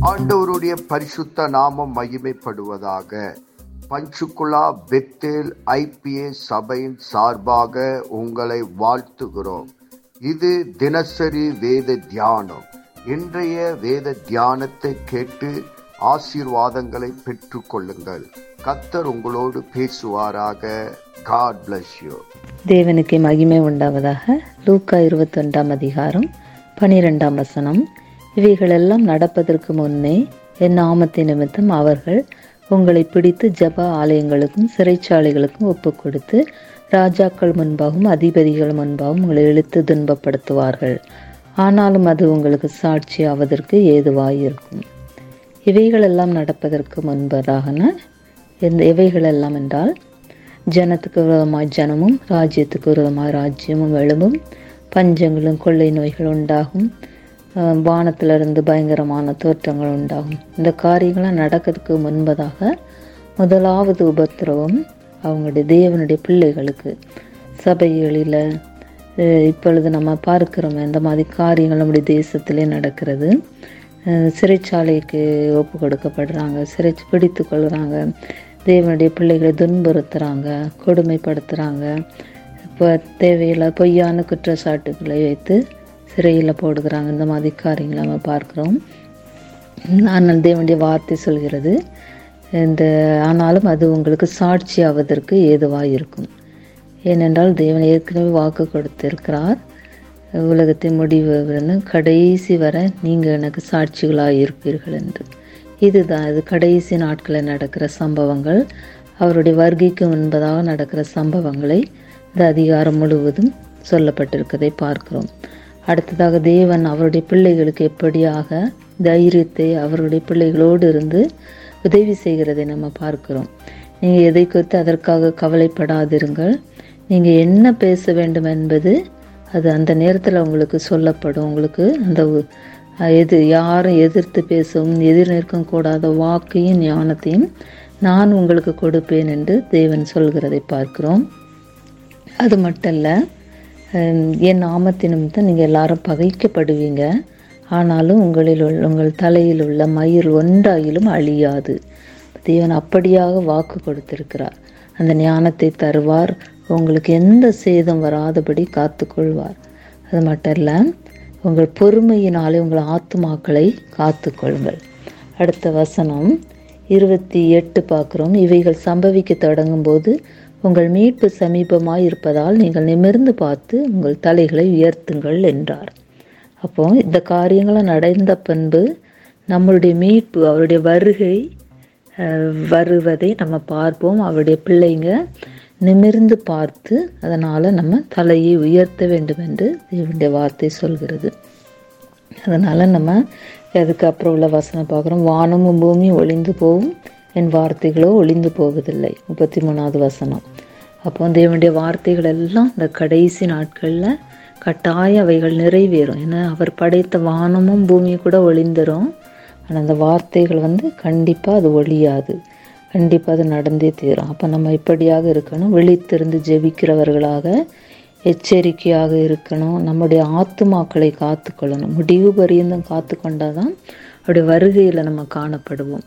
ஆண்டவருடைய பரிசுத்த நாமம் மகிமைப்படுவதாக. பஞ்சுகுலா பெத்தேல் ஐபிஏ சபையின் சார்பாக உங்களை வாழ்த்துகிறோம். இது தினசரி வேத தியானம். இன்றைய வேத தியானத்தை கேட்டு ஆசீர்வாதங்களை பெற்று கொள்ளுங்கள். கத்தர் உங்களோடு பேசுவாராக. காட் பிளஸ் யூ தேவனுக்கு மகிமை உண்டாவதாக. லூக்கா இருபத்தொன்றாம் அதிகாரம் பனிரெண்டாம் வசனம். இவைகளெல்லாம் நடப்பதற்கு முன்னே என் நாமத்தை நிமித்தம் அவர்கள் உங்களை பிடித்து ஜப ஆலயங்களுக்கும் சிறைச்சாலைகளுக்கும் ஒப்பு கொடுத்து ராஜாக்கள் முன்பாகவும் அதிபதிகள் முன்பாகவும் உங்களை இழுத்து துன்பப்படுத்துவார்கள். ஆனாலும் அது உங்களுக்கு சாட்சி ஆவதற்கு ஏதுவாயிருக்கும். இவைகளெல்லாம் நடப்பதற்கு முன்பதாகன எந்த இவைகளெல்லாம் என்றால் ஜனத்துக்கு விரோதமாய் ஜனமும் ராஜ்யத்துக்கு விரோதமாய் ராஜ்யமும் எழும்பும் பஞ்சங்களும் கொள்ளை நோய்கள் உண்டாகும் வானத்திலிருந்து பயங்கரமான தோற்றங்கள் உண்டாகும். இந்த காரியங்களாம் நடக்கிறதுக்கு முன்பதாக முதலாவது உபத்திரவம் அவங்களுடைய தேவனுடைய பிள்ளைகளுக்கு. சபைகளில் இப்பொழுது நம்ம பார்க்கிறோம் இந்த மாதிரி காரியங்கள் நம்முடைய தேசத்திலே நடக்கிறது. சிறைச்சாலைக்கு ஒப்பு கொடுக்கப்படுறாங்க சிறை பிடித்து கொள்கிறாங்க தேவனுடைய பிள்ளைகளை துன்புறுத்துகிறாங்க கொடுமைப்படுத்துகிறாங்க இப்போ தேவையில்லை பொய்யான குற்றச்சாட்டுகளை வைத்து சிறையில் போடுகிறாங்க. இந்த மாதிரி காரியங்களை நம்ம பார்க்குறோம். ஆனால் தேவனுடைய வார்த்தை சொல்கிறது இந்த ஆனாலும் அது உங்களுக்கு சாட்சி ஆவதற்கு ஏதுவாக இருக்கும். ஏனென்றால் தேவன் ஏற்கனவே வாக்கு கொடுத்திருக்கிறார். உலகத்தின் முடிவு கடைசி வர நீங்கள் எனக்கு சாட்சிகளாக இருப்பீர்கள் என்று. இதுதான் இது கடைசி நாட்களில் நடக்கிற சம்பவங்கள். அவருடைய வருகைக்கு முன்பதாக நடக்கிற சம்பவங்களை இந்த அதிகாரம் முழுவதும் சொல்லப்பட்டிருக்கதை பார்க்கிறோம். அடுத்ததாக தேவன் அவருடைய பிள்ளைகளுக்கு எப்படியாக தைரியத்தை அவருடைய பிள்ளைகளோடு இருந்து உதவி செய்கிறதை நம்ம பார்க்கிறோம். நீங்கள் எதை குறித்து அதற்காக கவலைப்படாதிருங்கள். நீங்கள் என்ன பேச வேண்டும் என்பது அது அந்த நேரத்தில் உங்களுக்கு சொல்லப்படும். உங்களுக்கு அந்த எது யாரும் எதிர்த்து பேசவும் எதிர் நிற்கும் கூடாத வாக்கையும் ஞானத்தையும் நான் உங்களுக்கு கொடுப்பேன் என்று தேவன் சொல்கிறதை பார்க்கிறோம். அது மட்டும் இல்லை என் நாமத்தின் நீங்கள் எல்லாரும் பகைக்கப்படுவீங்க. ஆனாலும் உங்களில் உள்ள உங்கள் தலையில் உள்ள மயிர் ஒன்றாயிலும் அழியாது. தேவன் அப்படியாக வாக்கு கொடுத்திருக்கிறார். அந்த ஞானத்தை தருவார். உங்களுக்கு எந்த சேதம் வராதபடி காத்துக்கொள்வார். அது மட்டும் இல்லை உங்கள் பொறுமையினாலே உங்கள் ஆத்துமாக்களை காத்துக்கொள்ளுங்கள். அடுத்த வசனம் இருபத்தி எட்டு பார்க்குறோம். இவைகள் சம்பவிக்க தொடங்கும் போது உங்கள் மீட்பு சமீபமாய் இருப்பதால் நீங்கள் நிமிர்ந்து பார்த்து உங்கள் தலைகளை உயர்த்துங்கள் என்றார். அப்போ இந்த காரியங்களை நடந்த பின்பு நம்மளுடைய மீட்பு அவருடைய வருகை வருவதை நம்ம பார்ப்போம். அவருடைய பிள்ளைங்க நிமிர்ந்து பார்த்து அதனால் நம்ம தலையை உயர்த்த வேண்டும் என்று தேவனுடைய வார்த்தை சொல்கிறது. அதனால் நம்ம அதுக்கப்புறம் உள்ள வசனம் பார்க்குறோம். வானமும் பூமியும் ஒளிந்து போகும். என் வார்த்தைகளோ ஒளிந்து போவதில்லை. முப்பத்தி மூணாவது வசனம். அப்போ தேவனுடைய வார்த்தைகள் எல்லாம் இந்த கடைசி நாட்களில் கட்டாய அவைகள் நிறைவேறும். ஏன்னா அவர் படைத்த வானமும் பூமியும் கூட ஒளிந்துரும். ஆனால் அந்த வார்த்தைகள் வந்து கண்டிப்பாக அது ஒழியாது. கண்டிப்பாக அது நடந்தே தீரும். அப்போ நம்ம இப்படியாக இருக்கணும். விழித்திருந்து ஜெபிக்கிறவர்களாக எச்சரிக்கையாக இருக்கணும். நம்முடைய ஆத்துமாக்களை காத்துக்கொள்ளணும். முடிவு பரியந்தம் காத்து கொண்டாதான் அவருடைய வருகையில் நம்ம காணப்படுவோம்.